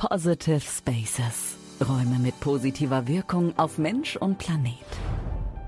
Positive Spaces. Räume mit positiver Wirkung auf Mensch und Planet.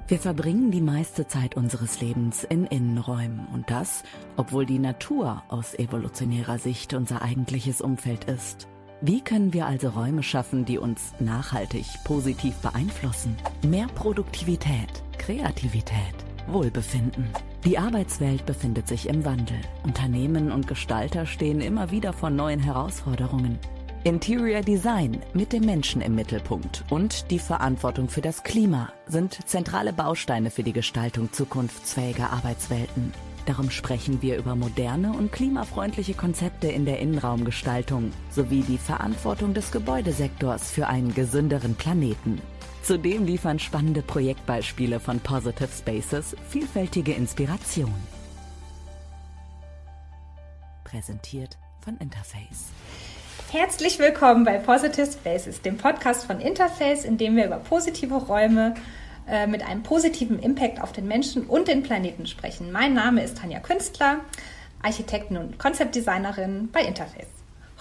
Wir verbringen die meiste Zeit unseres Lebens in Innenräumen und das, obwohl die Natur aus evolutionärer Sicht unser eigentliches Umfeld ist. Wie können wir also Räume schaffen, die uns nachhaltig positiv beeinflussen? Mehr Produktivität, Kreativität, Wohlbefinden. Die Arbeitswelt befindet sich im Wandel. Unternehmen und Gestalter stehen immer wieder vor neuen Herausforderungen. Interior Design mit dem Menschen im Mittelpunkt und die Verantwortung für das Klima sind zentrale Bausteine für die Gestaltung zukunftsfähiger Arbeitswelten. Darum sprechen wir über moderne und klimafreundliche Konzepte in der Innenraumgestaltung sowie die Verantwortung des Gebäudesektors für einen gesünderen Planeten. Zudem liefern spannende Projektbeispiele von Positive Spaces vielfältige Inspiration. Präsentiert von Interface. Herzlich willkommen bei Positive Spaces, dem Podcast von Interface, in dem wir über positive Räume äh, mit einem positiven Impact auf den Menschen und den Planeten sprechen. Mein Name ist Tanja Künstler, Architektin und Konzeptdesignerin bei Interface.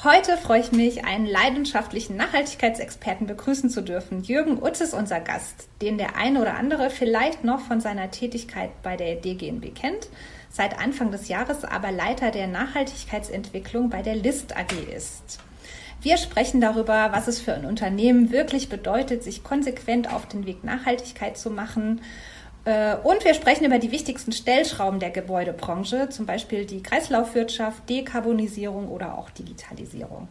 Heute freue ich mich, einen leidenschaftlichen Nachhaltigkeitsexperten begrüßen zu dürfen. Jürgen Utz ist unser Gast, den der eine oder andere vielleicht noch von seiner Tätigkeit bei der DGNB kennt, seit Anfang des Jahres aber Leiter der Nachhaltigkeitsentwicklung bei der List AG ist. Wir sprechen darüber, was es für ein Unternehmen wirklich bedeutet, sich konsequent auf den Weg Nachhaltigkeit zu machen. Äh, und wir sprechen über die wichtigsten Stellschrauben der Gebäudebranche, zum Beispiel die Kreislaufwirtschaft, Dekarbonisierung oder auch Digitalisierung.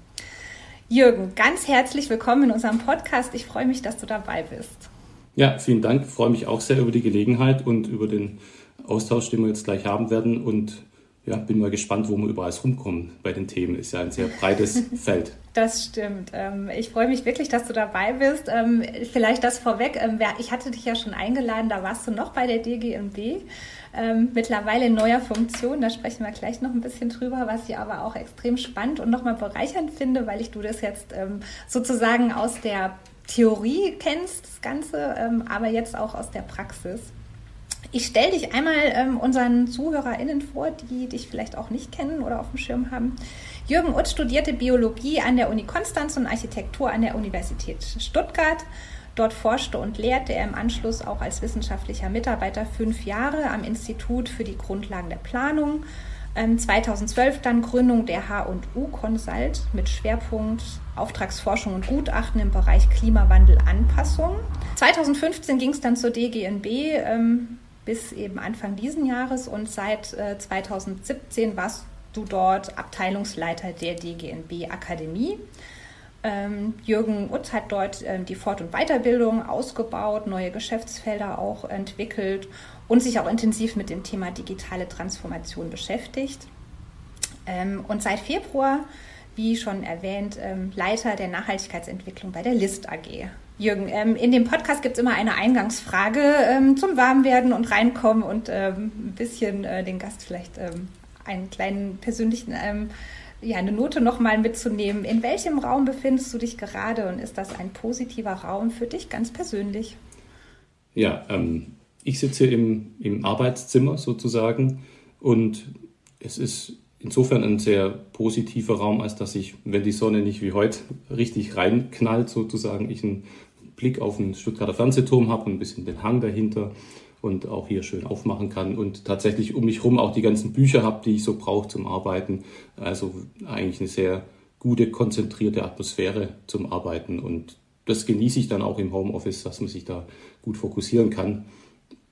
Jürgen, ganz herzlich willkommen in unserem Podcast. Ich freue mich, dass du dabei bist. Ja, vielen Dank. Ich freue mich auch sehr über die Gelegenheit und über den Austausch, den wir jetzt gleich haben werden. Und ja, bin mal gespannt, wo wir überall rumkommen bei den Themen. Ist ja ein sehr breites Feld. Das stimmt. Ähm, ich freue mich wirklich, dass du dabei bist. Ähm, vielleicht das vorweg. Ähm, ich hatte dich ja schon eingeladen, da warst du noch bei der DGMB. Mittlerweile in neuer Funktion, da sprechen wir gleich noch ein bisschen drüber, was ich aber auch extrem spannend und nochmal bereichernd finde, weil ich du das jetzt sozusagen aus der Theorie kennst, das Ganze, aber jetzt auch aus der Praxis. Ich stelle dich einmal ähm, unseren ZuhörerInnen vor, die dich vielleicht auch nicht kennen oder auf dem Schirm haben. Jürgen Utz studierte Biologie an der Uni Konstanz und Architektur an der Universität Stuttgart. Dort forschte und lehrte er im Anschluss auch als wissenschaftlicher Mitarbeiter fünf Jahre am Institut für die Grundlagen der Planung. 2012 ähm, dann Gründung der H&U Consult mit Schwerpunkt Auftragsforschung und Gutachten im Bereich Klimawandel Anpassung. 2015 ging es dann zur DGNB, ähm, bis eben Anfang diesen Jahres und seit äh, 2017 warst du dort Abteilungsleiter der DGNB Akademie. Ähm, Jürgen Utz hat dort ähm, die Fort- und Weiterbildung ausgebaut, neue Geschäftsfelder auch entwickelt und sich auch intensiv mit dem Thema digitale Transformation beschäftigt. Ähm, und seit Februar, wie schon erwähnt, ähm, Leiter der Nachhaltigkeitsentwicklung bei der List AG. Jürgen, ähm, in dem Podcast gibt es immer eine Eingangsfrage ähm, zum Warmwerden und Reinkommen und ähm, ein bisschen äh, den Gast vielleicht ähm, einen kleinen persönlichen, ähm, ja, eine Note nochmal mitzunehmen. In welchem Raum befindest du dich gerade und ist das ein positiver Raum für dich ganz persönlich? Ja, ähm, ich sitze im, im Arbeitszimmer sozusagen und es ist insofern ein sehr positiver Raum, als dass ich, wenn die Sonne nicht wie heute richtig reinknallt, sozusagen, ich einen Blick auf den Stuttgarter Fernsehturm habe und ein bisschen den Hang dahinter und auch hier schön aufmachen kann und tatsächlich um mich herum auch die ganzen Bücher habe, die ich so brauche zum Arbeiten. Also eigentlich eine sehr gute, konzentrierte Atmosphäre zum Arbeiten und das genieße ich dann auch im Homeoffice, dass man sich da gut fokussieren kann.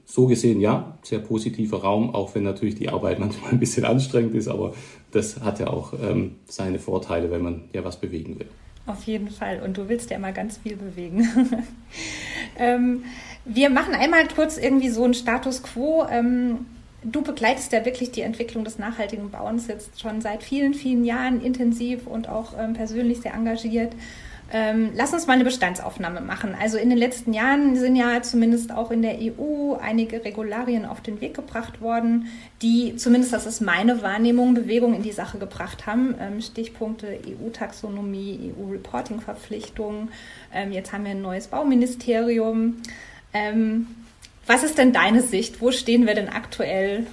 So gesehen, ja, sehr positiver Raum, auch wenn natürlich die Arbeit manchmal ein bisschen anstrengend ist, aber das hat ja auch ähm, seine Vorteile, wenn man ja was bewegen will. Auf jeden Fall. Und du willst ja immer ganz viel bewegen. ähm, wir machen einmal kurz irgendwie so einen Status quo. Ähm, du begleitest ja wirklich die Entwicklung des nachhaltigen Bauens jetzt schon seit vielen, vielen Jahren intensiv und auch ähm, persönlich sehr engagiert. Ähm, lass uns mal eine Bestandsaufnahme machen. Also in den letzten Jahren sind ja zumindest auch in der EU einige Regularien auf den Weg gebracht worden, die zumindest, das ist meine Wahrnehmung, Bewegung in die Sache gebracht haben. Ähm, Stichpunkte EU-Taxonomie, EU-Reporting-Verpflichtungen. Ähm, jetzt haben wir ein neues Bauministerium. Ähm, was ist denn deine Sicht? Wo stehen wir denn aktuell?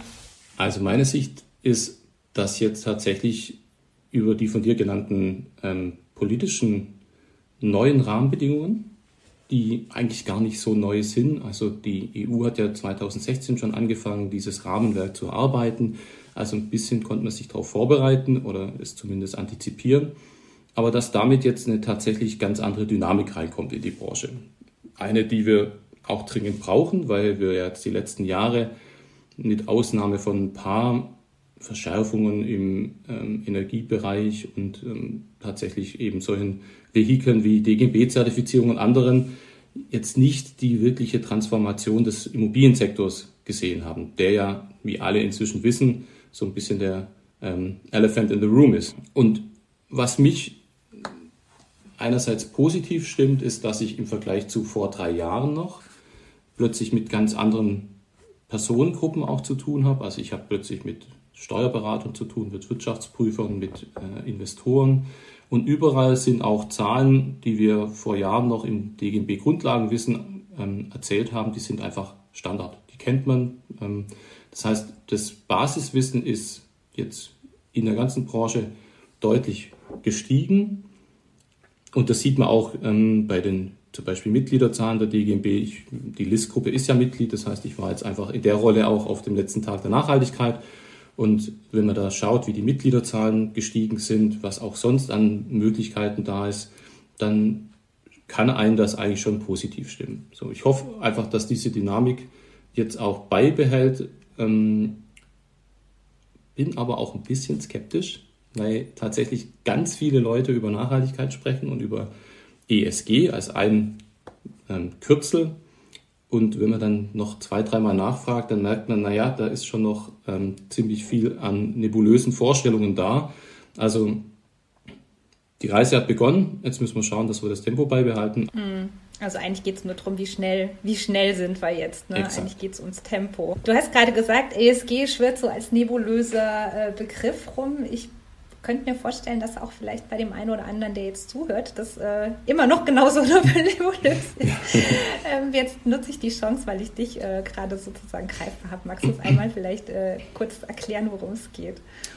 Also meine Sicht ist, dass jetzt tatsächlich über die von dir genannten ähm, politischen neuen Rahmenbedingungen, die eigentlich gar nicht so neu sind. Also die EU hat ja 2016 schon angefangen, dieses Rahmenwerk zu erarbeiten. Also ein bisschen konnte man sich darauf vorbereiten oder es zumindest antizipieren. Aber dass damit jetzt eine tatsächlich ganz andere Dynamik reinkommt in die Branche. Eine, die wir auch dringend brauchen, weil wir jetzt die letzten Jahre mit Ausnahme von ein paar Verschärfungen im ähm, Energiebereich und ähm, tatsächlich eben solchen Vehikeln wie DGB-Zertifizierung und anderen jetzt nicht die wirkliche Transformation des Immobiliensektors gesehen haben, der ja, wie alle inzwischen wissen, so ein bisschen der ähm, Elephant in the Room ist. Und was mich einerseits positiv stimmt, ist, dass ich im Vergleich zu vor drei Jahren noch plötzlich mit ganz anderen Personengruppen auch zu tun habe. Also ich habe plötzlich mit Steuerberatern zu tun, mit Wirtschaftsprüfern, mit äh, Investoren. Und überall sind auch Zahlen, die wir vor Jahren noch im DGB Grundlagenwissen ähm, erzählt haben, die sind einfach Standard. Die kennt man. Ähm, das heißt, das Basiswissen ist jetzt in der ganzen Branche deutlich gestiegen. Und das sieht man auch ähm, bei den zum Beispiel Mitgliederzahlen der DGB. Ich, die Listgruppe ist ja Mitglied, das heißt, ich war jetzt einfach in der Rolle auch auf dem letzten Tag der Nachhaltigkeit und wenn man da schaut, wie die Mitgliederzahlen gestiegen sind, was auch sonst an Möglichkeiten da ist, dann kann einen das eigentlich schon positiv stimmen. So, ich hoffe einfach, dass diese Dynamik jetzt auch beibehält. Ähm, bin aber auch ein bisschen skeptisch, weil tatsächlich ganz viele Leute über Nachhaltigkeit sprechen und über ESG als ein ähm, Kürzel und wenn man dann noch zwei, dreimal nachfragt, dann merkt man, naja, da ist schon noch ähm, ziemlich viel an nebulösen Vorstellungen da. Also die Reise hat begonnen. Jetzt müssen wir schauen, dass wir das Tempo beibehalten. Hm. Also eigentlich geht es nur darum, wie schnell, wie schnell sind wir jetzt. Ne? Eigentlich geht es ums Tempo. Du hast gerade gesagt, ESG schwirrt so als nebulöser äh, Begriff rum. Ich könnte mir vorstellen, dass auch vielleicht bei dem einen oder anderen, der jetzt zuhört, das äh, immer noch genauso nebulös ist. ähm, jetzt nutze ich die Chance, weil ich dich äh, gerade sozusagen greifbar habe. Magst du es einmal vielleicht äh, kurz erklären, worum es geht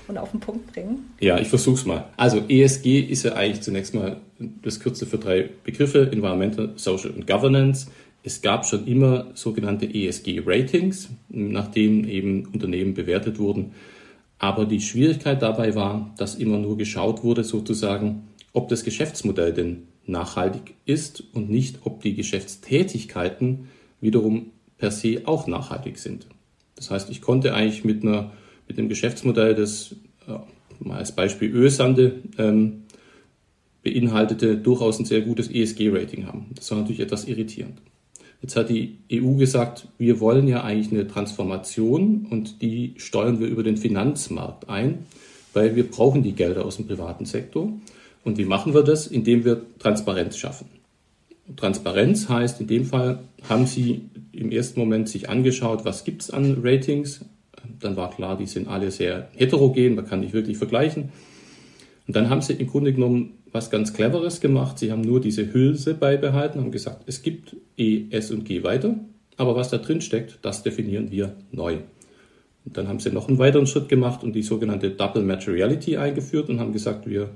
und auf den Punkt bringen? Ja, ich versuche es mal. Also ESG ist ja eigentlich zunächst mal das Kürze für drei Begriffe, Environmental, Social und Governance. Es gab schon immer sogenannte ESG-Ratings, nachdem eben Unternehmen bewertet wurden aber die Schwierigkeit dabei war, dass immer nur geschaut wurde, sozusagen, ob das Geschäftsmodell denn nachhaltig ist und nicht, ob die Geschäftstätigkeiten wiederum per se auch nachhaltig sind. Das heißt, ich konnte eigentlich mit, einer, mit einem Geschäftsmodell, das äh, mal als Beispiel Ölsande ähm, beinhaltete, durchaus ein sehr gutes ESG-Rating haben. Das war natürlich etwas irritierend. Jetzt hat die EU gesagt, wir wollen ja eigentlich eine Transformation und die steuern wir über den Finanzmarkt ein, weil wir brauchen die Gelder aus dem privaten Sektor. Und wie machen wir das? Indem wir Transparenz schaffen. Transparenz heißt, in dem Fall haben Sie im ersten Moment sich angeschaut, was gibt es an Ratings. Dann war klar, die sind alle sehr heterogen, man kann nicht wirklich vergleichen. Und dann haben Sie im Grunde genommen was ganz Cleveres gemacht. Sie haben nur diese Hülse beibehalten, haben gesagt, es gibt E, S und G weiter, aber was da drin steckt, das definieren wir neu. Und dann haben sie noch einen weiteren Schritt gemacht und die sogenannte Double Materiality eingeführt und haben gesagt, wir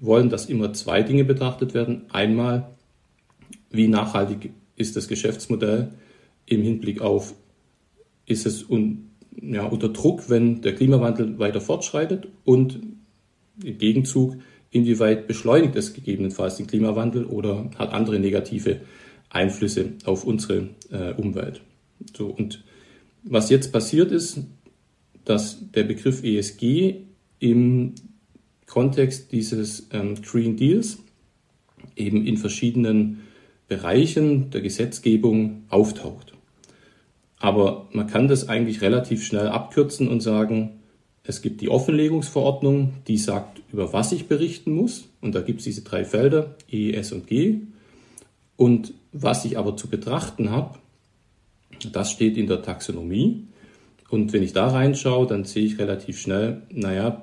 wollen, dass immer zwei Dinge betrachtet werden. Einmal, wie nachhaltig ist das Geschäftsmodell im Hinblick auf, ist es un, ja, unter Druck, wenn der Klimawandel weiter fortschreitet und im Gegenzug, inwieweit beschleunigt es gegebenenfalls den Klimawandel oder hat andere negative Einflüsse auf unsere äh, Umwelt. So, und was jetzt passiert ist, dass der Begriff ESG im Kontext dieses ähm, Green Deals eben in verschiedenen Bereichen der Gesetzgebung auftaucht. Aber man kann das eigentlich relativ schnell abkürzen und sagen, es gibt die Offenlegungsverordnung, die sagt, über was ich berichten muss. Und da gibt es diese drei Felder, E, S und G. Und was ich aber zu betrachten habe, das steht in der Taxonomie. Und wenn ich da reinschaue, dann sehe ich relativ schnell, naja,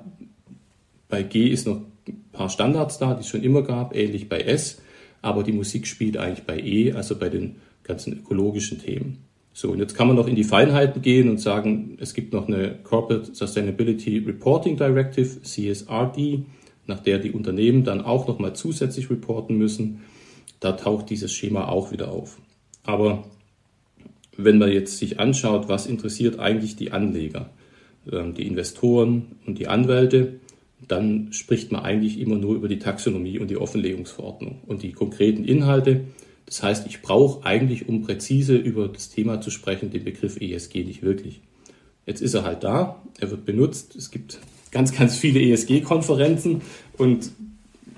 bei G ist noch ein paar Standards da, die es schon immer gab, ähnlich bei S, aber die Musik spielt eigentlich bei E, also bei den ganzen ökologischen Themen. So, und jetzt kann man noch in die Feinheiten gehen und sagen, es gibt noch eine Corporate Sustainability Reporting Directive, CSRD, nach der die Unternehmen dann auch nochmal zusätzlich reporten müssen, da taucht dieses Schema auch wieder auf. Aber wenn man jetzt sich anschaut, was interessiert eigentlich die Anleger, ähm, die Investoren und die Anwälte, dann spricht man eigentlich immer nur über die Taxonomie und die Offenlegungsverordnung und die konkreten Inhalte. Das heißt, ich brauche eigentlich, um präzise über das Thema zu sprechen, den Begriff ESG nicht wirklich. Jetzt ist er halt da, er wird benutzt. Es gibt ganz, ganz viele ESG-Konferenzen und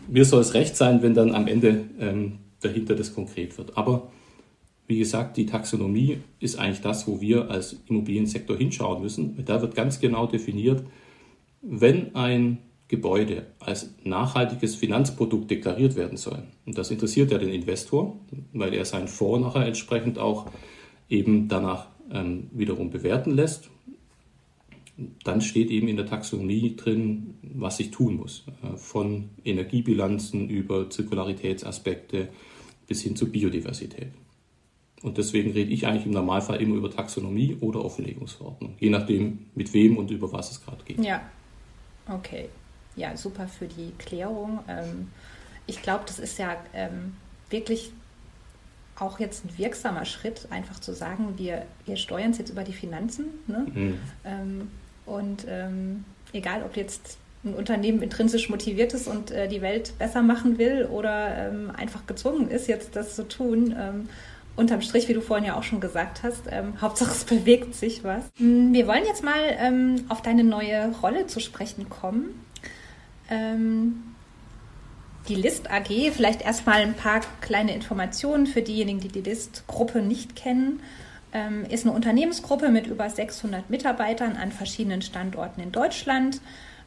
mir soll es recht sein, wenn dann am Ende ähm, dahinter das konkret wird. Aber wie gesagt, die Taxonomie ist eigentlich das, wo wir als Immobiliensektor hinschauen müssen. Da wird ganz genau definiert, wenn ein Gebäude als nachhaltiges Finanzprodukt deklariert werden soll. Und das interessiert ja den Investor, weil er seinen Fonds nachher entsprechend auch eben danach ähm, wiederum bewerten lässt. Dann steht eben in der Taxonomie drin, was ich tun muss. Äh, von Energiebilanzen über Zirkularitätsaspekte bis hin zur Biodiversität. Und deswegen rede ich eigentlich im Normalfall immer über Taxonomie oder Offenlegungsverordnung, je nachdem, mit wem und über was es gerade geht. Ja, okay. Ja, super für die Klärung. Ähm, ich glaube, das ist ja ähm, wirklich auch jetzt ein wirksamer Schritt, einfach zu sagen, wir, wir steuern es jetzt über die Finanzen. Ne? Mhm. Ähm, und egal, ob jetzt ein Unternehmen intrinsisch motiviert ist und äh, die Welt besser machen will oder einfach gezwungen ist, jetzt das zu tun unterm Strich, wie du vorhin ja auch schon gesagt hast, ähm, Hauptsache es bewegt sich was. Hm, wir wollen jetzt mal ähm, auf deine neue Rolle zu sprechen kommen. Ähm, die List AG, vielleicht erstmal ein paar kleine Informationen für diejenigen, die die List-Gruppe nicht kennen, ähm, ist eine Unternehmensgruppe mit über 600 Mitarbeitern an verschiedenen Standorten in Deutschland.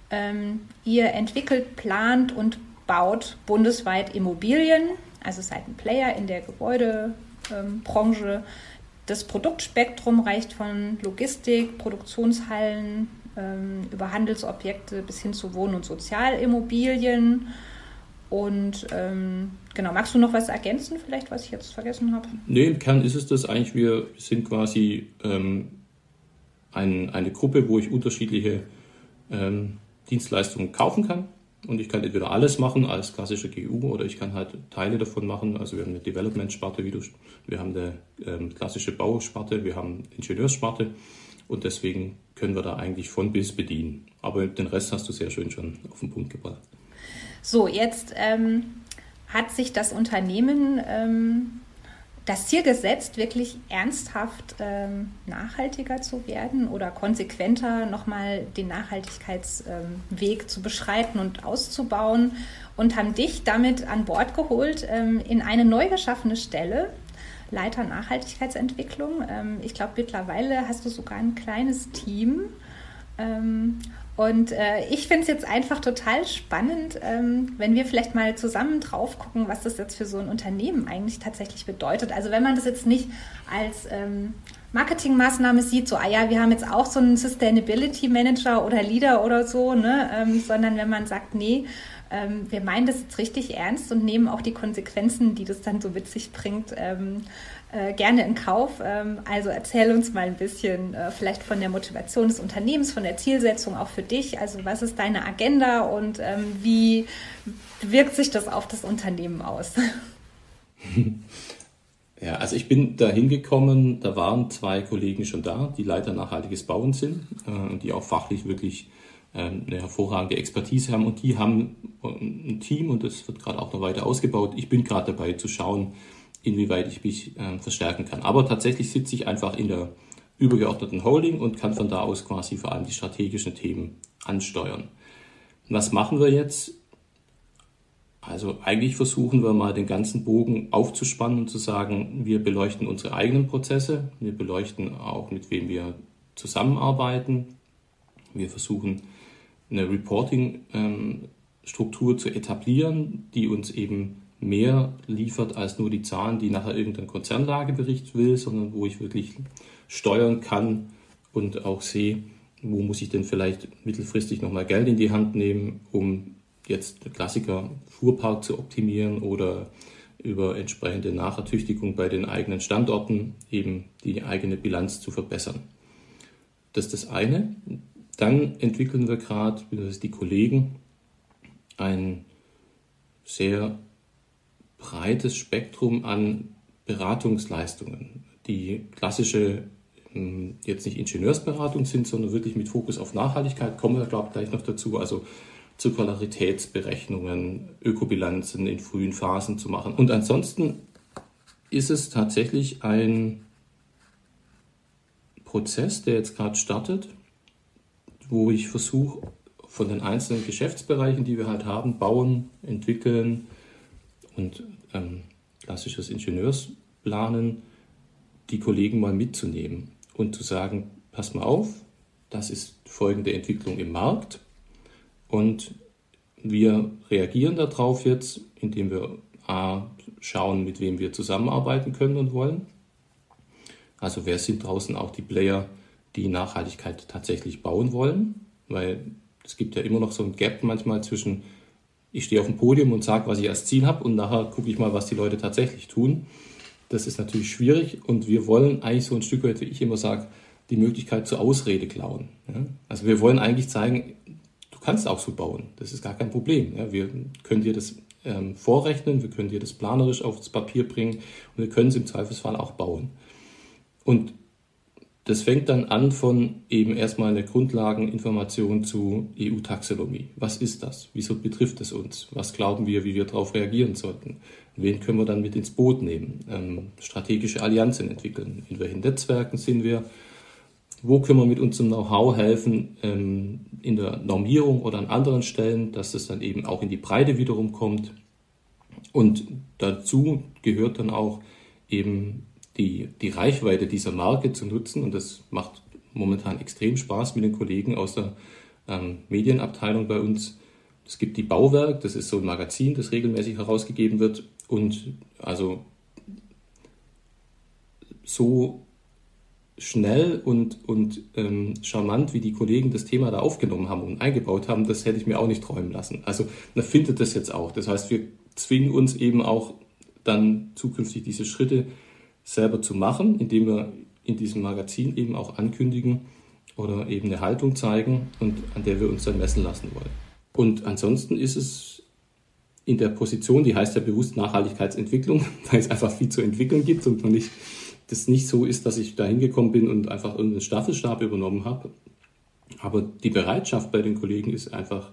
Ähm, ihr entwickelt, plant und baut bundesweit Immobilien, also seid ein Player in der Gebäude- ähm. Das Produktspektrum reicht von Logistik, Produktionshallen ähm, über Handelsobjekte bis hin zu Wohn- und Sozialimmobilien. Und ähm, genau, magst du noch was ergänzen, vielleicht, was ich jetzt vergessen habe? Nee, im Kern ist es das eigentlich. Wir sind quasi ähm, ein, eine Gruppe, wo ich unterschiedliche ähm, Dienstleistungen kaufen kann. Und ich kann entweder alles machen als klassische GU oder ich kann halt Teile davon machen. Also wir haben eine Development-Sparte, wir haben eine ähm, klassische Bausparte, wir haben Ingenieurssparte und deswegen können wir da eigentlich von bis bedienen. Aber den Rest hast du sehr schön schon auf den Punkt gebracht. So, jetzt ähm, hat sich das Unternehmen ähm, das Ziel gesetzt, wirklich ernsthaft ähm, nachhaltiger zu werden oder konsequenter nochmal den Nachhaltigkeitsweg ähm, zu beschreiten und auszubauen und haben dich damit an Bord geholt ähm, in eine neu geschaffene Stelle, Leiter Nachhaltigkeitsentwicklung. Ähm, ich glaube, mittlerweile hast du sogar ein kleines Team. Ähm, und äh, ich finde es jetzt einfach total spannend, ähm, wenn wir vielleicht mal zusammen drauf gucken, was das jetzt für so ein Unternehmen eigentlich tatsächlich bedeutet. Also wenn man das jetzt nicht als Marketingmaßnahme sieht, so, ah ja, wir haben jetzt auch so einen Sustainability Manager oder Leader oder so, ne, sondern wenn man sagt, nee, ähm, wir meinen das jetzt richtig ernst und nehmen auch die Konsequenzen, die das dann so mit sich bringt, ähm, äh, gerne in Kauf. Ähm, also erzähl uns mal ein bisschen äh, vielleicht von der Motivation des Unternehmens, von der Zielsetzung auch für dich. Also was ist deine Agenda und ähm, wie wirkt sich das auf das Unternehmen aus? Ja, also ich bin da hingekommen, da waren zwei Kollegen schon da, die Leiter nachhaltiges Bauen sind äh, und die auch fachlich wirklich eine hervorragende Expertise haben und die haben ein Team und das wird gerade auch noch weiter ausgebaut. Ich bin gerade dabei zu schauen, inwieweit ich mich äh, verstärken kann. Aber tatsächlich sitze ich einfach in der übergeordneten Holding und kann von da aus quasi vor allem die strategischen Themen ansteuern. Was machen wir jetzt? Also eigentlich versuchen wir mal den ganzen Bogen aufzuspannen und zu sagen, wir beleuchten unsere eigenen Prozesse, wir beleuchten auch, mit wem wir zusammenarbeiten, wir versuchen eine Reporting-Struktur ähm, zu etablieren, die uns eben mehr liefert als nur die Zahlen, die nachher irgendein Konzernlagebericht will, sondern wo ich wirklich steuern kann und auch sehe, wo muss ich denn vielleicht mittelfristig nochmal Geld in die Hand nehmen, um jetzt der Klassiker Fuhrpark zu optimieren oder über entsprechende Nachertüchtigung bei den eigenen Standorten eben die eigene Bilanz zu verbessern. Das ist das eine. Dann entwickeln wir gerade, die Kollegen, ein sehr breites Spektrum an Beratungsleistungen, die klassische ähm, jetzt nicht Ingenieursberatung sind, sondern wirklich mit Fokus auf Nachhaltigkeit, kommen wir, glaube ich, gleich noch dazu, also Zirkularitätsberechnungen, Ökobilanzen in frühen Phasen zu machen. Und ansonsten ist es tatsächlich ein Prozess, der jetzt gerade startet, wo ich versuche, von den einzelnen Geschäftsbereichen, die wir halt haben, bauen, entwickeln und ähm, klassisches Ingenieursplanen, die Kollegen mal mitzunehmen und zu sagen, pass mal auf, das ist folgende Entwicklung im Markt und wir reagieren darauf jetzt, indem wir A, schauen, mit wem wir zusammenarbeiten können und wollen. Also wer sind draußen auch die Player, die Nachhaltigkeit tatsächlich bauen wollen, weil es gibt ja immer noch so ein Gap manchmal zwischen, ich stehe auf dem Podium und sage, was ich als Ziel habe und nachher gucke ich mal, was die Leute tatsächlich tun. Das ist natürlich schwierig und wir wollen eigentlich so ein Stück weit, wie ich immer sage, die Möglichkeit zur Ausrede klauen. Also wir wollen eigentlich zeigen, du kannst auch so bauen, das ist gar kein Problem. Wir können dir das ähm, vorrechnen, wir können dir das planerisch aufs Papier bringen und wir können es im Zweifelsfall auch bauen. Und das fängt dann an von eben erstmal eine Grundlageninformation zu EU-Taxonomie. Was ist das? Wieso betrifft es uns? Was glauben wir, wie wir darauf reagieren sollten? Wen können wir dann mit ins Boot nehmen? Ähm, strategische Allianzen entwickeln. In welchen Netzwerken sind wir? Wo können wir mit unserem Know-how helfen ähm, in der Normierung oder an anderen Stellen, dass es dann eben auch in die Breite wiederum kommt? Und dazu gehört dann auch eben die, die Reichweite dieser Marke zu nutzen. Und das macht momentan extrem Spaß mit den Kollegen aus der ähm, Medienabteilung bei uns. Es gibt die Bauwerk, das ist so ein Magazin, das regelmäßig herausgegeben wird. Und also so schnell und, und ähm, charmant, wie die Kollegen das Thema da aufgenommen haben und eingebaut haben, das hätte ich mir auch nicht träumen lassen. Also man findet das jetzt auch. Das heißt, wir zwingen uns eben auch dann zukünftig diese Schritte selber zu machen, indem wir in diesem Magazin eben auch ankündigen oder eben eine Haltung zeigen und an der wir uns dann messen lassen wollen. Und ansonsten ist es in der Position, die heißt ja bewusst Nachhaltigkeitsentwicklung, weil es einfach viel zu entwickeln gibt und man nicht, das nicht so ist, dass ich da hingekommen bin und einfach irgendeinen Staffelstab übernommen habe. Aber die Bereitschaft bei den Kollegen ist einfach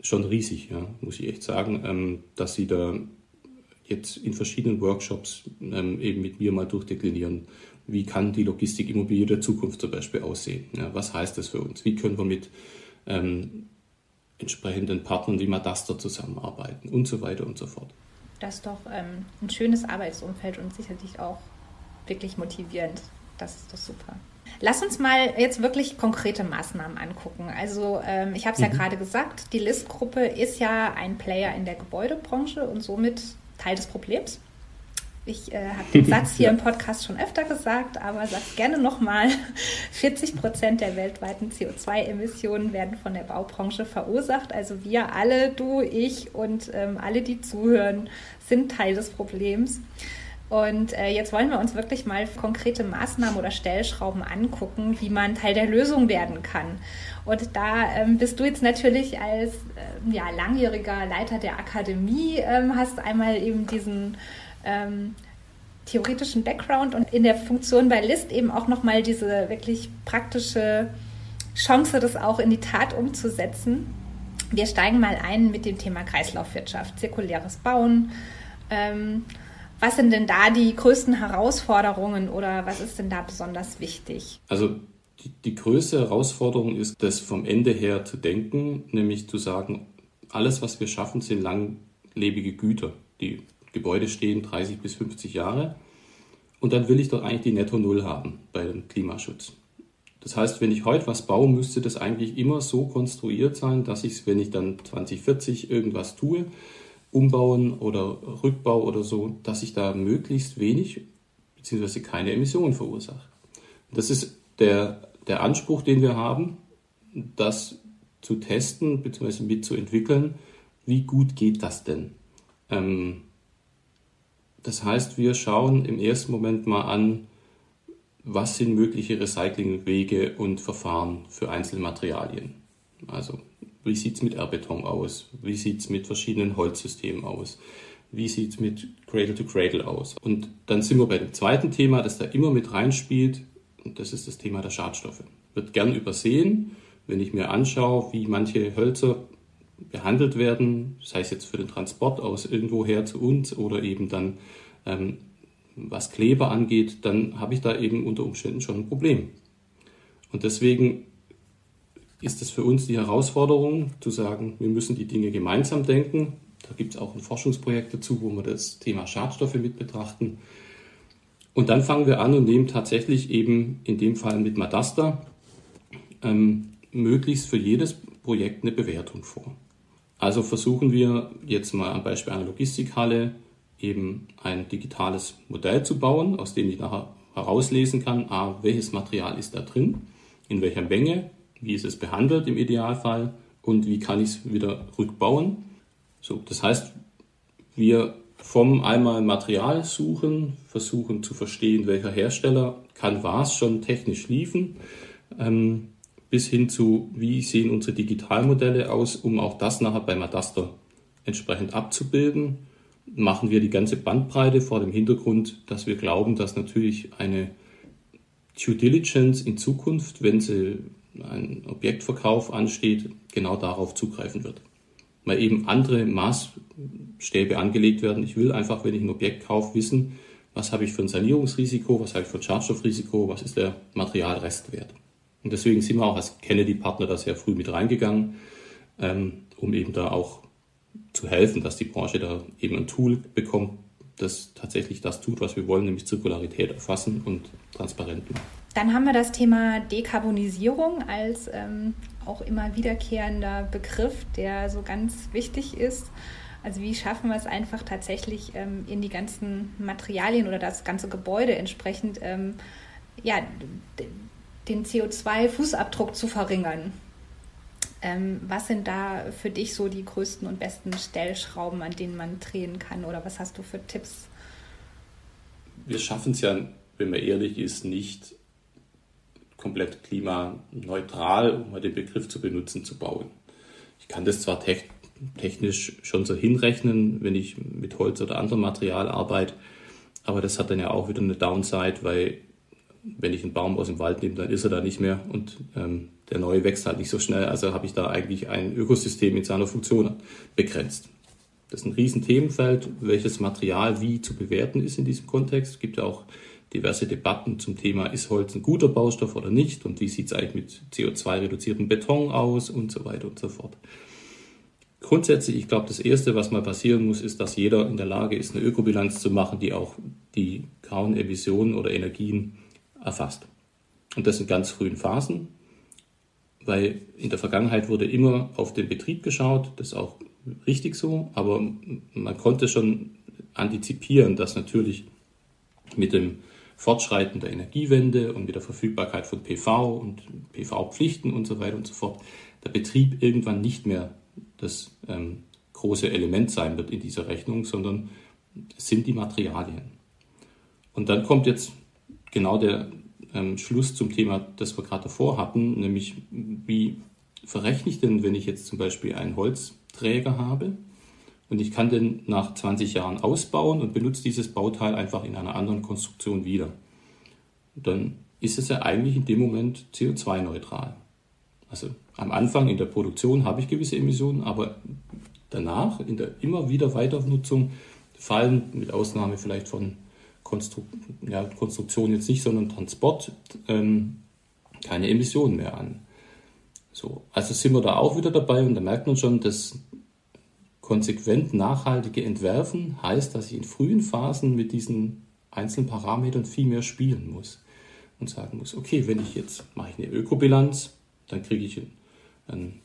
schon riesig, ja, muss ich echt sagen, ähm, dass sie da jetzt in verschiedenen Workshops ähm, eben mit mir mal durchdeklinieren, wie kann die Logistikimmobilie der Zukunft zum Beispiel aussehen? Ja, was heißt das für uns? Wie können wir mit ähm, entsprechenden Partnern wie Madaster zusammenarbeiten und so weiter und so fort. Das ist doch ähm, ein schönes Arbeitsumfeld und sicherlich auch wirklich motivierend. Das ist doch super. Lass uns mal jetzt wirklich konkrete Maßnahmen angucken. Also ähm, ich habe es mhm. ja gerade gesagt, die List-Gruppe ist ja ein Player in der Gebäudebranche und somit Teil des Problems. Ich äh, habe den Satz hier im Podcast schon öfter gesagt, aber sage gerne nochmal. 40 Prozent der weltweiten CO2-Emissionen werden von der Baubranche verursacht. Also wir alle, du, ich und ähm, alle, die zuhören, sind Teil des Problems. Und äh, jetzt wollen wir uns wirklich mal konkrete Maßnahmen oder Stellschrauben angucken, wie man Teil der Lösung werden kann. Und da ähm, bist du jetzt natürlich als äh, ja, langjähriger Leiter der Akademie, ähm, hast einmal eben diesen ähm, theoretischen Background und in der Funktion bei List eben auch nochmal diese wirklich praktische Chance, das auch in die Tat umzusetzen. Wir steigen mal ein mit dem Thema Kreislaufwirtschaft, zirkuläres Bauen. Ähm, was sind denn da die größten Herausforderungen oder was ist denn da besonders wichtig? Also die, die größte Herausforderung ist, das vom Ende her zu denken, nämlich zu sagen, alles, was wir schaffen, sind langlebige Güter. Die Gebäude stehen 30 bis 50 Jahre und dann will ich doch eigentlich die Netto Null haben bei dem Klimaschutz. Das heißt, wenn ich heute was baue, müsste das eigentlich immer so konstruiert sein, dass ich, wenn ich dann 2040 irgendwas tue, umbauen oder Rückbau oder so, dass ich da möglichst wenig bzw. keine Emissionen verursache. Das ist der, der Anspruch, den wir haben, das zu testen bzw. mitzuentwickeln. Wie gut geht das denn? Ähm, das heißt, wir schauen im ersten Moment mal an, was sind mögliche Recyclingwege und Verfahren für Einzelmaterialien. Also Wie sieht es mit R-Beton aus? Wie sieht es mit verschiedenen Holzsystemen aus? Wie sieht es mit Cradle to Cradle aus? Und dann sind wir bei dem zweiten Thema, das da immer mit reinspielt, und das ist das Thema der Schadstoffe. Wird gern übersehen, wenn ich mir anschaue, wie manche Hölzer behandelt werden, sei es jetzt für den Transport aus irgendwoher zu uns oder eben dann ähm, was Kleber angeht, dann habe ich da eben unter Umständen schon ein Problem. Und deswegen ist es für uns die Herausforderung zu sagen, wir müssen die Dinge gemeinsam denken. Da gibt es auch ein Forschungsprojekt dazu, wo wir das Thema Schadstoffe mit betrachten. Und dann fangen wir an und nehmen tatsächlich eben in dem Fall mit Madasta ähm, möglichst für jedes Projekt eine Bewertung vor. Also versuchen wir jetzt mal am Beispiel einer Logistikhalle eben ein digitales Modell zu bauen, aus dem ich nachher herauslesen kann, a, welches Material ist da drin, in welcher Menge, wie ist es behandelt im Idealfall und wie kann ich es wieder rückbauen. So, das heißt, wir vom einmal Material suchen, versuchen zu verstehen, welcher Hersteller kann was schon technisch liefern, ähm, bis hin zu, wie sehen unsere Digitalmodelle aus, um auch das nachher bei Madaster entsprechend abzubilden. Machen wir die ganze Bandbreite vor dem Hintergrund, dass wir glauben, dass natürlich eine Due Diligence in Zukunft, wenn sie ein Objektverkauf ansteht, genau darauf zugreifen wird. Weil eben andere Maßstäbe angelegt werden. Ich will einfach, wenn ich ein Objekt kaufe, wissen, was habe ich für ein Sanierungsrisiko, was habe ich für ein Schadstoffrisiko, was ist der Materialrestwert. Und deswegen sind wir auch als Kennedy-Partner da sehr früh mit reingegangen, ähm, um eben da auch zu helfen, dass die Branche da eben ein Tool bekommt, das tatsächlich das tut, was wir wollen, nämlich Zirkularität erfassen und transparent machen. Dann haben wir das Thema Dekarbonisierung als ähm, auch immer wiederkehrender Begriff, der so ganz wichtig ist. Also wie schaffen wir es einfach tatsächlich ähm, in die ganzen Materialien oder das ganze Gebäude entsprechend ähm, ja, den CO2-Fußabdruck zu verringern. Ähm, was sind da für dich so die größten und besten Stellschrauben, an denen man drehen kann? Oder was hast du für Tipps? Wir schaffen es ja, wenn man ehrlich ist, nicht komplett klimaneutral, um mal den Begriff zu benutzen, zu bauen. Ich kann das zwar technisch schon so hinrechnen, wenn ich mit Holz oder anderem Material arbeite, aber das hat dann ja auch wieder eine Downside, weil wenn ich einen Baum aus dem Wald nehme, dann ist er da nicht mehr und ähm, der neue wächst halt nicht so schnell. Also habe ich da eigentlich ein Ökosystem in seiner Funktion begrenzt. Das ist ein Riesenthemenfeld, welches Material wie zu bewerten ist in diesem Kontext. Es gibt ja auch diverse Debatten zum Thema, ist Holz ein guter Baustoff oder nicht und wie sieht es eigentlich mit CO2-reduziertem Beton aus und so weiter und so fort. Grundsätzlich, ich glaube, das Erste, was mal passieren muss, ist, dass jeder in der Lage ist, eine Ökobilanz zu machen, die auch die grauen Emissionen oder Energien erfasst. Und das in ganz frühen Phasen, weil in der Vergangenheit wurde immer auf den Betrieb geschaut, das ist auch richtig so, aber man konnte schon antizipieren, dass natürlich mit dem Fortschreiten der Energiewende und mit der Verfügbarkeit von PV und PV-Pflichten und so weiter und so fort, der Betrieb irgendwann nicht mehr das ähm, große Element sein wird in dieser Rechnung, sondern es sind die Materialien. Und dann kommt jetzt genau der ähm, Schluss zum Thema, das wir gerade davor hatten, nämlich wie verrechne ich denn, wenn ich jetzt zum Beispiel einen Holzträger habe und ich kann den nach 20 Jahren ausbauen und benutze dieses Bauteil einfach in einer anderen Konstruktion wieder. Dann ist es ja eigentlich in dem Moment CO2-neutral. Also am Anfang in der Produktion habe ich gewisse Emissionen, aber danach in der immer wieder Weiternutzung fallen mit Ausnahme vielleicht von Konstru ja, Konstruktion jetzt nicht, sondern Transport, ähm, keine Emissionen mehr an. So, also sind wir da auch wieder dabei und da merkt man schon, dass konsequent nachhaltige Entwerfen heißt, dass ich in frühen Phasen mit diesen einzelnen Parametern viel mehr spielen muss und sagen muss, okay, wenn ich jetzt mache ich eine Ökobilanz, dann kriege ich einen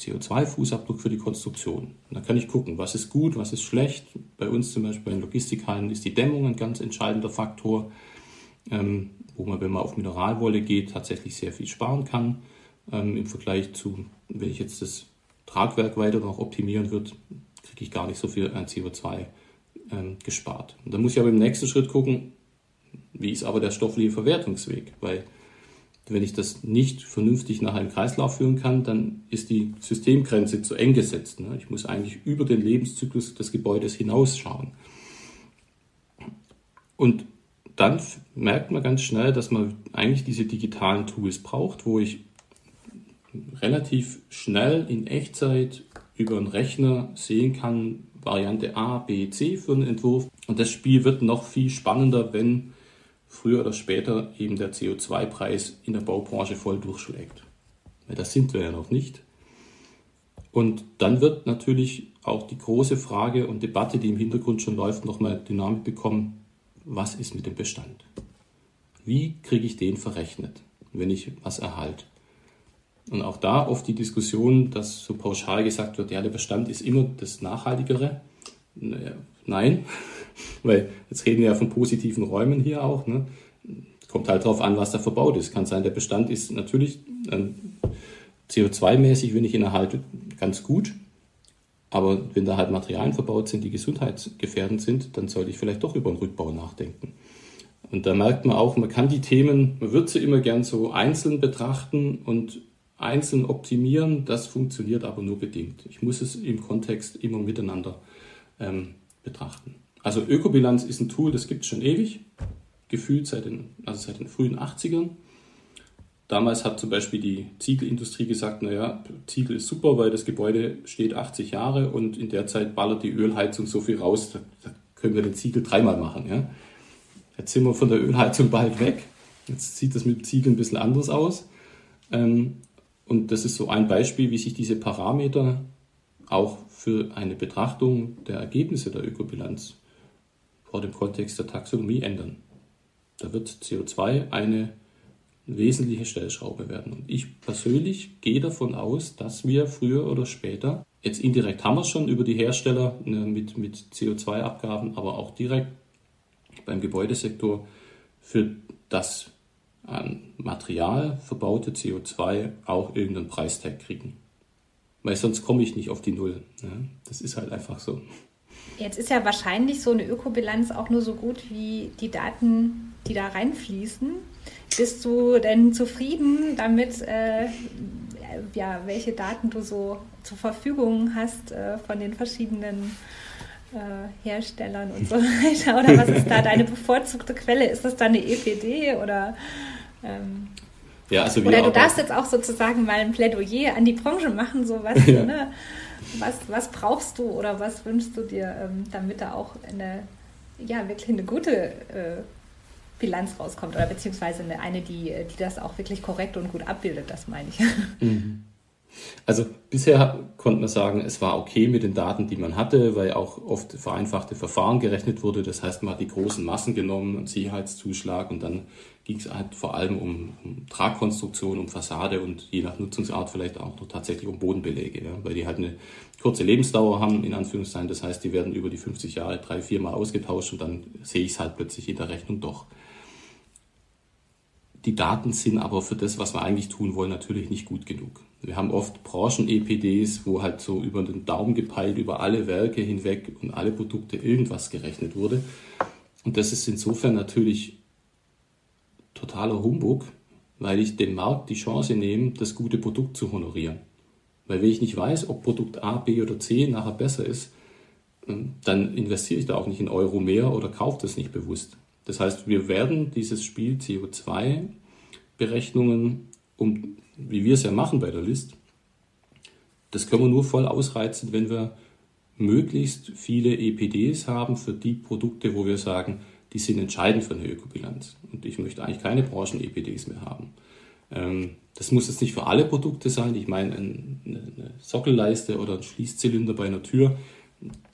CO2-Fußabdruck für die Konstruktion. Und dann kann ich gucken, was ist gut, was ist schlecht. Bei uns zum Beispiel in Logistikhallen ist die Dämmung ein ganz entscheidender Faktor, ähm, wo man, wenn man auf Mineralwolle geht, tatsächlich sehr viel sparen kann. Ähm, Im Vergleich zu, wenn ich jetzt das Tragwerk weiter noch optimieren würde, kriege ich gar nicht so viel an CO2 ähm, gespart. Und dann muss ich aber im nächsten Schritt gucken, wie ist aber der stoffliche Verwertungsweg, weil Wenn ich das nicht vernünftig nach einem Kreislauf führen kann, dann ist die Systemgrenze zu eng gesetzt. Ne? Ich muss eigentlich über den Lebenszyklus des Gebäudes hinausschauen. Und dann merkt man ganz schnell, dass man eigentlich diese digitalen Tools braucht, wo ich relativ schnell in Echtzeit über einen Rechner sehen kann, Variante A, B, C für einen Entwurf. Und das Spiel wird noch viel spannender, wenn früher oder später eben der CO2-Preis in der Baubranche voll durchschlägt. Weil das sind wir ja noch nicht. Und dann wird natürlich auch die große Frage und Debatte, die im Hintergrund schon läuft, nochmal Dynamik bekommen, was ist mit dem Bestand? Wie kriege ich den verrechnet, wenn ich was erhalte? Und auch da oft die Diskussion, dass so pauschal gesagt wird, ja, der Bestand ist immer das Nachhaltigere. Nein, weil jetzt reden wir ja von positiven Räumen hier auch. Ne? Kommt halt darauf an, was da verbaut ist. Kann sein, der Bestand ist natürlich ähm, CO2-mäßig, wenn ich ihn erhalte, ganz gut. Aber wenn da halt Materialien verbaut sind, die gesundheitsgefährdend sind, dann sollte ich vielleicht doch über einen Rückbau nachdenken. Und da merkt man auch, man kann die Themen, man wird sie immer gern so einzeln betrachten und einzeln optimieren, das funktioniert aber nur bedingt. Ich muss es im Kontext immer miteinander ähm, betrachten. Also Ökobilanz ist ein Tool, das gibt es schon ewig, gefühlt seit den, also seit den frühen 80ern. Damals hat zum Beispiel die Ziegelindustrie gesagt, naja, Ziegel ist super, weil das Gebäude steht 80 Jahre und in der Zeit ballert die Ölheizung so viel raus, da, da können wir den Ziegel dreimal machen. Ja? Jetzt sind wir von der Ölheizung bald weg. Jetzt sieht das mit Ziegel ein bisschen anders aus. Ähm, und das ist so ein Beispiel, wie sich diese Parameter auch für eine Betrachtung der Ergebnisse der Ökobilanz vor dem Kontext der Taxonomie ändern. Da wird CO2 eine wesentliche Stellschraube werden. Und ich persönlich gehe davon aus, dass wir früher oder später, jetzt indirekt haben wir es schon über die Hersteller ne, mit, mit CO2-Abgaben, aber auch direkt beim Gebäudesektor für das an Material verbaute CO2 auch irgendeinen Preistag kriegen. Weil sonst komme ich nicht auf die Null. Ja? Das ist halt einfach so. Jetzt ist ja wahrscheinlich so eine Ökobilanz auch nur so gut wie die Daten, die da reinfließen. Bist du denn zufrieden damit, äh, ja, welche Daten du so zur Verfügung hast äh, von den verschiedenen äh, Herstellern und so weiter? Oder was ist da deine bevorzugte Quelle? Ist das dann eine EPD oder ähm, ja, also Oder du darfst jetzt auch sozusagen mal ein Plädoyer an die Branche machen, so was, ja. ne, was, was brauchst du oder was wünschst du dir, ähm, damit da auch eine, ja, wirklich eine gute äh, Bilanz rauskommt oder beziehungsweise eine, eine die, die das auch wirklich korrekt und gut abbildet, das meine ich. Mhm. Also bisher konnte man sagen, es war okay mit den Daten, die man hatte, weil auch oft vereinfachte Verfahren gerechnet wurde. Das heißt, man hat die großen Massen genommen, einen Sicherheitszuschlag und dann ging es halt vor allem um, um, Tragkonstruktion, um Fassade und je nach Nutzungsart vielleicht auch noch tatsächlich um Bodenbeläge, ja, weil die halt eine kurze Lebensdauer haben, in Anführungszeichen. Das heißt, die werden über die 50 Jahre drei, vier Mal ausgetauscht und dann sehe ich es halt plötzlich in der Rechnung doch. Die Daten sind aber für das, was wir eigentlich tun wollen, natürlich nicht gut genug. Wir haben oft Branchen-EPDs, wo halt so über den Daumen gepeilt, über alle Werke hinweg und alle Produkte irgendwas gerechnet wurde. Und das ist insofern natürlich totaler Humbug, weil ich dem Markt die Chance nehme, das gute Produkt zu honorieren. Weil wenn ich nicht weiß, ob Produkt A, B oder C nachher besser ist, dann investiere ich da auch nicht in Euro mehr oder kaufe das nicht bewusst. Das heißt, wir werden dieses Spiel CO2-Berechnungen, um, wie wir es ja machen bei der List, das können wir nur voll ausreizen, wenn wir möglichst viele EPDs haben für die Produkte, wo wir sagen, die sind entscheidend für eine Ökobilanz. Und ich möchte eigentlich keine Branchen-EPDs mehr haben. Ähm, das muss jetzt nicht für alle Produkte sein. Ich meine, eine Sockelleiste oder ein Schließzylinder bei einer Tür,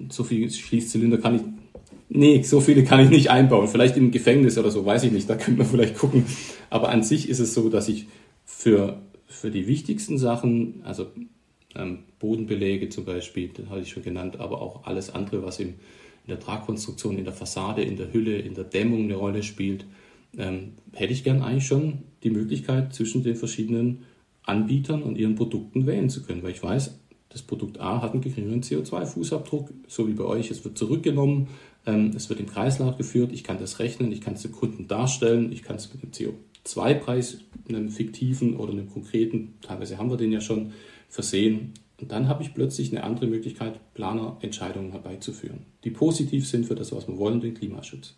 so viele Schließzylinder kann ich Nee, so viele kann ich nicht einbauen. Vielleicht im Gefängnis oder so, weiß ich nicht. Da könnte man vielleicht gucken. Aber an sich ist es so, dass ich für, für die wichtigsten Sachen, also ähm, Bodenbeläge zum Beispiel, das hatte ich schon genannt, aber auch alles andere, was im, in der Tragkonstruktion, in der Fassade, in der Hülle, in der Dämmung eine Rolle spielt, ähm, hätte ich gern eigentlich schon die Möglichkeit, zwischen den verschiedenen Anbietern und ihren Produkten wählen zu können, weil ich weiß, das Produkt A hat einen geringeren CO2-Fußabdruck, so wie bei euch, es wird zurückgenommen, ähm, es wird im Kreislauf geführt, ich kann das rechnen, ich kann es dem Kunden darstellen, ich kann es mit dem CO2-Preis, einem fiktiven oder einem konkreten, teilweise haben wir den ja schon, versehen. Und dann habe ich plötzlich eine andere Möglichkeit, Planerentscheidungen herbeizuführen, die positiv sind für das, was wir wollen, den Klimaschutz.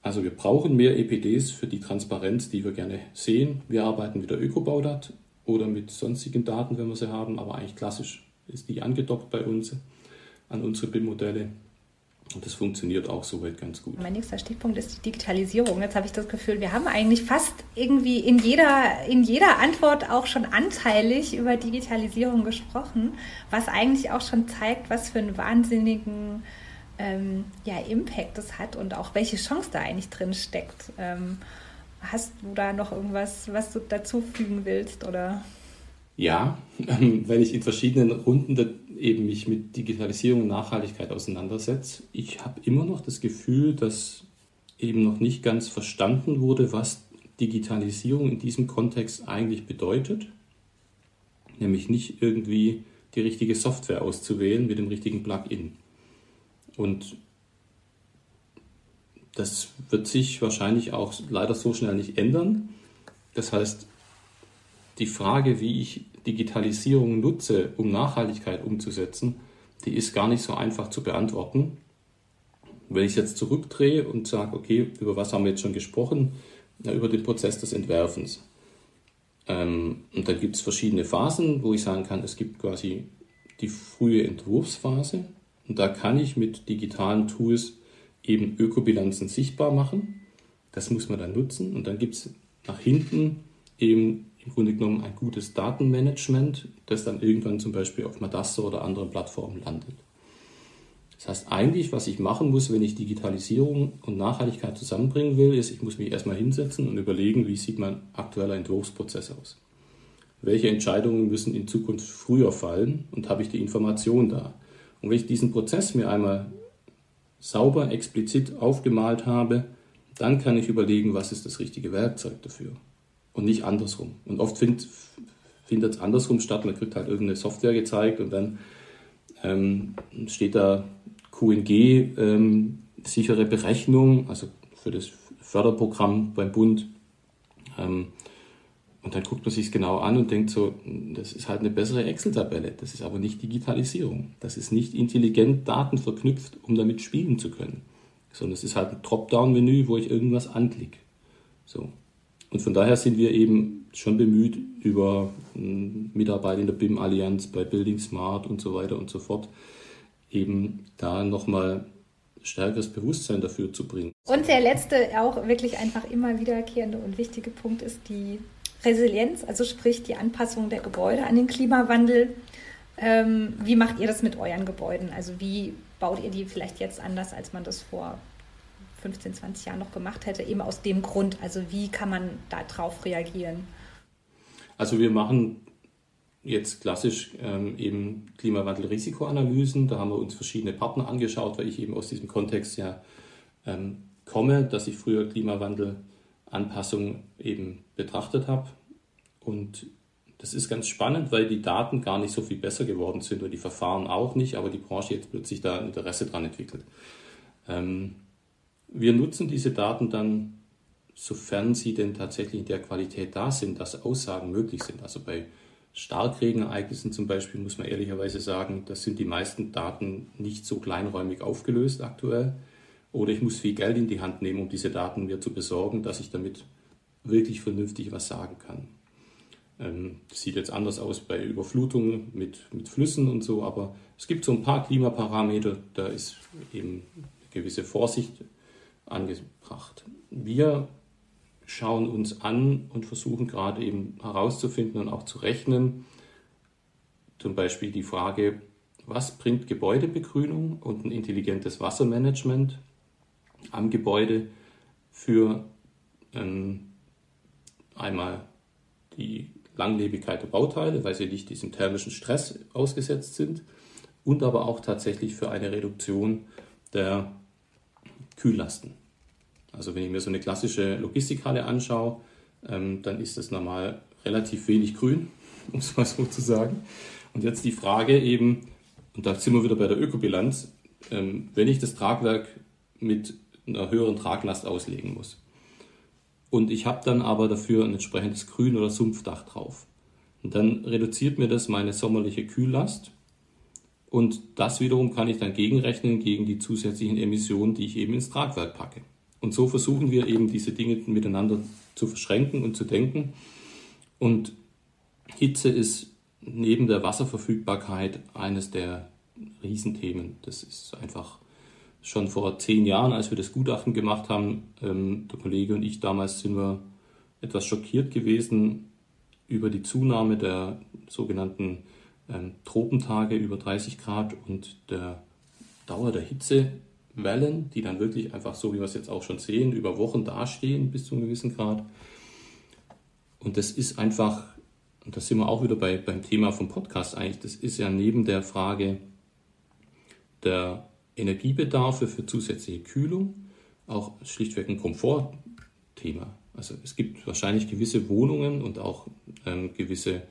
Also wir brauchen mehr EPDs für die Transparenz, die wir gerne sehen. Wir arbeiten mit der Ökobaudat oder mit sonstigen Daten, wenn wir sie haben, aber eigentlich klassisch ist die angedockt bei uns an unsere BIM-Modelle. Und das funktioniert auch soweit ganz gut. Mein nächster Stichpunkt ist die Digitalisierung. Jetzt habe ich das Gefühl, wir haben eigentlich fast irgendwie in jeder, in jeder Antwort auch schon anteilig über Digitalisierung gesprochen, was eigentlich auch schon zeigt, was für einen wahnsinnigen ähm, ja, Impact es hat und auch welche Chance da eigentlich drin steckt. Ähm, hast du da noch irgendwas, was du dazu fügen willst? Oder? Ja, ähm, weil ich in verschiedenen Runden eben mich mit Digitalisierung und Nachhaltigkeit auseinandersetze. Ich habe immer noch das Gefühl, dass eben noch nicht ganz verstanden wurde, was Digitalisierung in diesem Kontext eigentlich bedeutet. Nämlich nicht irgendwie die richtige Software auszuwählen mit dem richtigen Plugin. Und das wird sich wahrscheinlich auch leider so schnell nicht ändern. Das heißt, die Frage, wie ich Digitalisierung nutze, um Nachhaltigkeit umzusetzen, die ist gar nicht so einfach zu beantworten. Wenn ich jetzt zurückdrehe und sage, okay, über was haben wir jetzt schon gesprochen? Na, über den Prozess des Entwerfens. Ähm, und dann gibt es verschiedene Phasen, wo ich sagen kann, es gibt quasi die frühe Entwurfsphase. Und da kann ich mit digitalen Tools eben Ökobilanzen sichtbar machen. Das muss man dann nutzen. Und dann gibt es nach hinten eben im Grunde genommen ein gutes Datenmanagement, das dann irgendwann zum Beispiel auf Madaster oder anderen Plattformen landet. Das heißt, eigentlich, was ich machen muss, wenn ich Digitalisierung und Nachhaltigkeit zusammenbringen will, ist, ich muss mich erstmal hinsetzen und überlegen, wie sieht mein aktueller Entwurfsprozess aus. Welche Entscheidungen müssen in Zukunft früher fallen und habe ich die Information da? Und wenn ich diesen Prozess mir einmal sauber, explizit aufgemalt habe, dann kann ich überlegen, was ist das richtige Werkzeug dafür und nicht andersrum. Und oft find, findet es andersrum statt. Man kriegt halt irgendeine Software gezeigt und dann ähm, steht da QNG, ähm, sichere Berechnung, also für das Förderprogramm beim Bund. Ähm, und dann guckt man sich es genau an und denkt so, das ist halt eine bessere Excel-Tabelle. Das ist aber nicht Digitalisierung. Das ist nicht intelligent Daten verknüpft, um damit spielen zu können. Sondern es ist halt ein Dropdown-Menü, wo ich irgendwas anklicke. So. Und von daher sind wir eben schon bemüht, über hm, Mitarbeit in der BIM-Allianz bei Building Smart und so weiter und so fort, eben da nochmal stärkeres Bewusstsein dafür zu bringen. Und der letzte, auch wirklich einfach immer wiederkehrende und wichtige Punkt ist die Resilienz, also sprich die Anpassung der Gebäude an den Klimawandel. Ähm, wie macht ihr das mit euren Gebäuden? Also wie baut ihr die vielleicht jetzt anders, als man das vor 15, 20 Jahren noch gemacht hätte, eben aus dem Grund. Also wie kann man darauf reagieren? Also wir machen jetzt klassisch ähm, eben Klimawandel-Risikoanalysen. Da haben wir uns verschiedene Partner angeschaut, weil ich eben aus diesem Kontext ja ähm, komme, dass ich früher Klimawandelanpassung eben betrachtet habe. Und das ist ganz spannend, weil die Daten gar nicht so viel besser geworden sind und die Verfahren auch nicht, aber die Branche jetzt plötzlich da Interesse dran entwickelt. Ähm, wir nutzen diese Daten dann, sofern sie denn tatsächlich in der Qualität da sind, dass Aussagen möglich sind. Also bei Starkregenereignissen zum Beispiel muss man ehrlicherweise sagen, das sind die meisten Daten nicht so kleinräumig aufgelöst aktuell. Oder ich muss viel Geld in die Hand nehmen, um diese Daten mir zu besorgen, dass ich damit wirklich vernünftig was sagen kann. Ähm, sieht jetzt anders aus bei Überflutungen mit, mit Flüssen und so, aber es gibt so ein paar Klimaparameter, da ist eben eine gewisse Vorsicht angebracht. Wir schauen uns an und versuchen gerade eben herauszufinden und auch zu rechnen, zum Beispiel die Frage, was bringt Gebäudebegrünung und ein intelligentes Wassermanagement am Gebäude für ähm, einmal die Langlebigkeit der Bauteile, weil sie nicht diesem thermischen Stress ausgesetzt sind und aber auch tatsächlich für eine Reduktion der Kühllasten. Also wenn ich mir so eine klassische Logistikhalle anschaue, ähm, dann ist das normal relativ wenig grün, um es mal so zu sagen. Und jetzt die Frage eben, und da sind wir wieder bei der Ökobilanz, ähm, wenn ich das Tragwerk mit einer höheren Traglast auslegen muss, und ich habe dann aber dafür ein entsprechendes Grün- oder Sumpfdach drauf. Und dann reduziert mir das meine sommerliche Kühllast und das wiederum kann ich dann gegenrechnen gegen die zusätzlichen Emissionen, die ich eben ins Tragwerk packe. Und so versuchen wir eben diese Dinge miteinander zu verschränken und zu denken. Und Hitze ist neben der Wasserverfügbarkeit eines der Riesenthemen. Das ist einfach schon vor zehn Jahren, als wir das Gutachten gemacht haben, ähm, der Kollege und ich damals sind wir etwas schockiert gewesen über die Zunahme der sogenannten ähm, Tropentage über 30 Grad und der Dauer der Hitzewellen, die dann wirklich einfach so, wie wir es jetzt auch schon sehen, über Wochen dastehen bis zu einem gewissen Grad. Und das ist einfach, und da sind wir auch wieder bei, beim Thema vom Podcast eigentlich, das ist ja neben der Frage der Energiebedarfe für zusätzliche Kühlung auch schlichtweg ein Komfortthema. Also es gibt wahrscheinlich gewisse Wohnungen und auch ähm, gewisse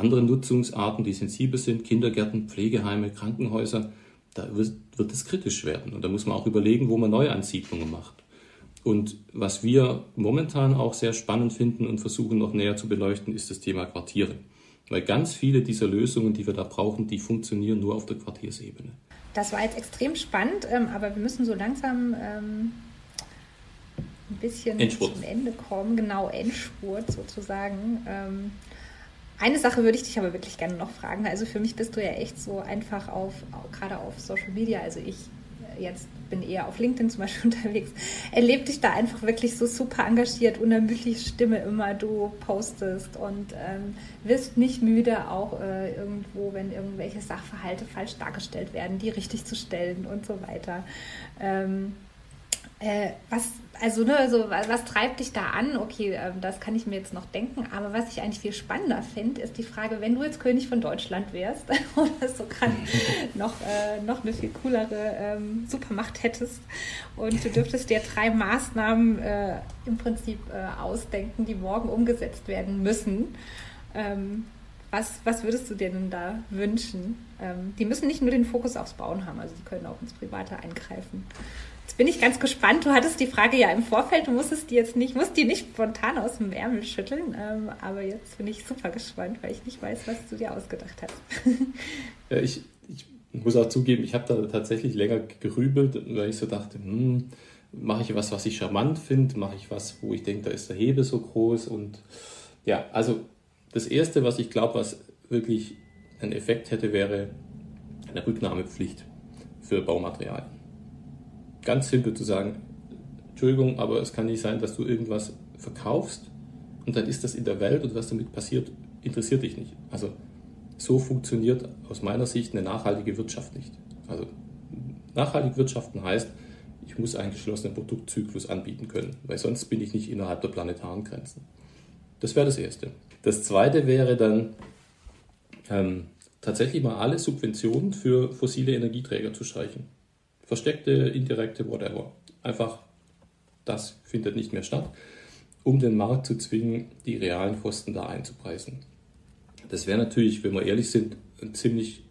andere Nutzungsarten, die sensibel sind, Kindergärten, Pflegeheime, Krankenhäuser, da wird, es kritisch werden. Und da muss man auch überlegen, wo man Neuansiedlungen macht. Und was wir momentan auch sehr spannend finden und versuchen noch näher zu beleuchten, ist das Thema Quartiere. Weil ganz viele dieser Lösungen, die wir da brauchen, die funktionieren nur auf der Quartiersebene. Das war jetzt extrem spannend, ähm, aber wir müssen so langsam ähm, ein bisschen Endspurt. zum Ende kommen. Genau, Endspurt sozusagen. Eine Sache würde ich dich aber wirklich gerne noch fragen. Also für mich bist du ja echt so einfach auf, gerade auf Social Media, also ich äh, jetzt bin eher auf LinkedIn zum Beispiel unterwegs, erlebe dich da einfach wirklich so super engagiert, unermüdlich Stimme immer, du postest und ähm, wirst nicht müde, auch äh, irgendwo, wenn irgendwelche Sachverhalte falsch dargestellt werden, die richtig zu stellen und so weiter. Ähm, äh, was, also, ne, also, was treibt dich da an? Okay, äh, das kann ich mir jetzt noch denken, aber was ich eigentlich viel spannender finde, ist die Frage, wenn du jetzt König von Deutschland wärst oder so kann noch, äh, noch eine viel coolere ähm, Supermacht hättest und du dürftest dir drei Maßnahmen äh, im Prinzip äh, ausdenken, die morgen umgesetzt werden müssen. Ähm, was, was würdest du dir denn da wünschen? Ähm, die müssen nicht nur den Fokus aufs Bauen haben, also die können auch ins Private eingreifen. Jetzt bin ich ganz gespannt. Du hattest die Frage ja im Vorfeld, du musstest die jetzt nicht, musst die nicht spontan aus dem Ärmel schütteln. Ähm, aber jetzt bin ich super gespannt, weil ich nicht weiß, was du dir ausgedacht hast. ja, ich, ich muss auch zugeben, ich habe da tatsächlich länger gerübelt, weil ich so dachte, hm, mache ich was, was ich charmant finde, mache ich was, wo ich denke, da ist der Hebel so groß und ja, also das Erste, was ich glaube, was wirklich einen Effekt hätte, wäre eine Rücknahmepflicht für Baumaterialien ganz simpel zu sagen, Entschuldigung, aber es kann nicht sein, dass du irgendwas verkaufst und dann ist das in der Welt und was damit passiert, interessiert dich nicht. Also so funktioniert aus meiner Sicht eine nachhaltige Wirtschaft nicht. Also nachhaltig wirtschaften heißt, ich muss einen geschlossenen Produktzyklus anbieten können, weil sonst bin ich nicht innerhalb der planetaren Grenzen. Das wäre das Erste. Das Zweite wäre dann ähm, tatsächlich mal alle Subventionen für fossile Energieträger zu streichen versteckte, indirekte, whatever. Einfach, das findet nicht mehr statt, um den Markt zu zwingen, die realen Kosten da einzupreisen. Das wäre natürlich, wenn wir ehrlich sind, eine ziemlich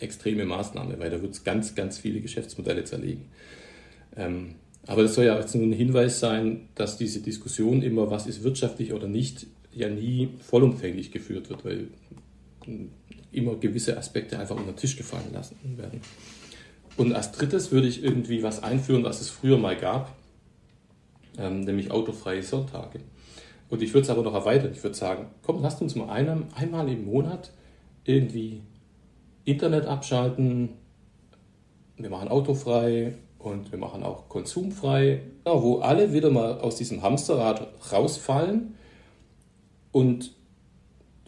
extreme Maßnahme, weil da wird es ganz, ganz viele Geschäftsmodelle zerlegen. Ähm, aber das soll ja jetzt nur ein Hinweis sein, dass diese Diskussion immer, was ist wirtschaftlich oder nicht, ja nie vollumfänglich geführt wird, weil immer gewisse Aspekte einfach unter den Tisch gefallen lassen werden. Und als drittes würde ich irgendwie was einführen, was es früher mal gab, ähm, nämlich autofreie Sonntage. Und ich würde es aber noch erweitern. Ich würde sagen, komm, lasst uns mal einem, einmal im Monat irgendwie Internet abschalten. Wir machen autofrei und wir machen auch konsumfrei, ja, wo alle wieder mal aus diesem Hamsterrad rausfallen und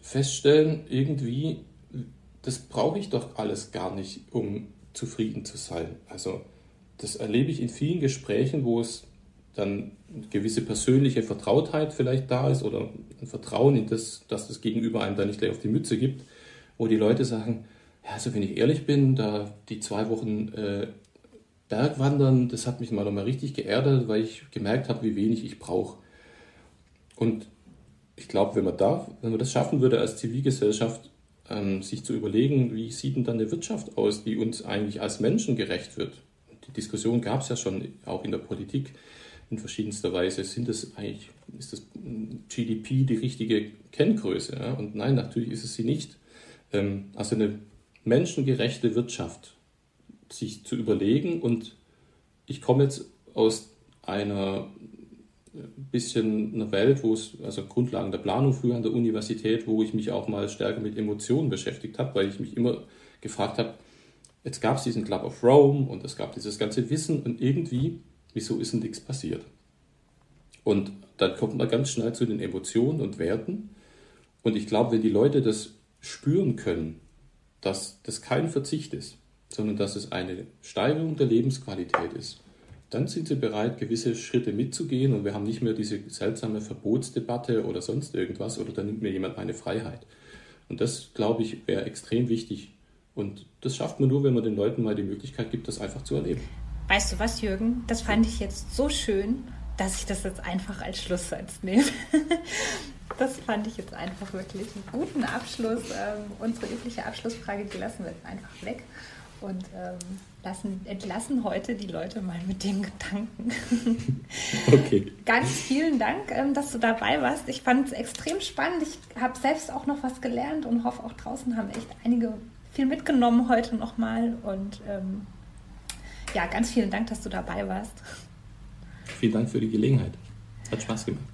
feststellen, irgendwie, das brauche ich doch alles gar nicht, um zufrieden zu sein. Also das erlebe ich in vielen Gesprächen, wo es dann eine gewisse persönliche Vertrautheit vielleicht da ist oder ein Vertrauen in das, dass das Gegenüber einem da nicht gleich auf die Mütze gibt, wo die Leute sagen, ja, also wenn ich ehrlich bin, da die zwei Wochen äh, Bergwandern, das hat mich mal nochmal richtig geerdet, weil ich gemerkt habe, wie wenig ich brauche. Und ich glaube, wenn man da, wenn man das schaffen würde als Zivilgesellschaft, ähm, sich zu überlegen, wie sieht denn dann eine Wirtschaft aus, die uns eigentlich als Menschen gerecht wird. Die Diskussion gab es ja schon auch in der Politik. in verschiedenster Weise, sind das eigentlich, ist das GDP die richtige Kenngröße? Ja? Und nein, natürlich ist es sie nicht. Ähm, also eine menschengerechte Wirtschaft sich zu überlegen und ich komme jetzt aus einer äh, bisschen einer Welt, wo es, also Grundlagen der Planung früher an der Universität, wo ich mich auch mal stärker mit Emotionen beschäftigt habe, weil ich mich immer gefragt habe, jetzt gab es diesen Club of Rome und es gab dieses ganze Wissen und irgendwie, wieso ist denn nichts passiert? Und dann kommt man ganz schnell zu den Emotionen und Werten. Und ich glaube, wenn die Leute das spüren können, dass das kein Verzicht ist, sondern dass es eine Steigerung der Lebensqualität ist, dann sind sie bereit, gewisse Schritte mitzugehen und wir haben nicht mehr diese seltsame Verbotsdebatte oder sonst irgendwas oder dann nimmt mir jemand meine Freiheit. Und das, glaube ich, wäre extrem wichtig. Und das schafft man nur, wenn man den Leuten mal die Möglichkeit gibt, das einfach zu erleben. Weißt du was, Jürgen? Das fand ich jetzt so schön, dass ich das jetzt einfach als Schlusssatz nehme. das fand ich jetzt einfach wirklich einen guten Abschluss. Ähm, unsere übliche Abschlussfrage, die lassen wir einfach weg und ähm, lassen, entlassen heute die Leute mal mit den Gedanken. Okay. Ganz vielen Dank, ähm, dass du dabei warst. Ich fand es extrem spannend. Ich habe selbst auch noch was gelernt und hoffe, auch draußen haben echt einige viel mitgenommen heute nochmal. Und ähm, ja, ganz vielen Dank, dass du dabei warst. Vielen Dank für die Gelegenheit. Hat Spaß gemacht.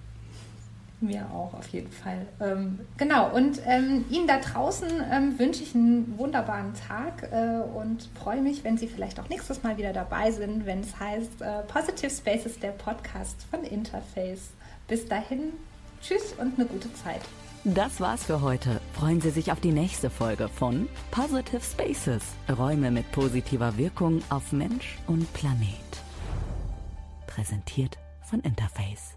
Mir auch, auf jeden Fall. Ähm, genau, und ähm, Ihnen da draußen ähm, wünsche ich einen wunderbaren Tag äh, und freue mich, wenn Sie vielleicht auch nächstes Mal wieder dabei sind, wenn es heißt äh, Positive Spaces, der Podcast von Interface. Bis dahin, tschüss und eine gute Zeit. Das war's für heute. Freuen Sie sich auf die nächste Folge von Positive Spaces. Räume mit positiver Wirkung auf Mensch und Planet. Präsentiert von Interface.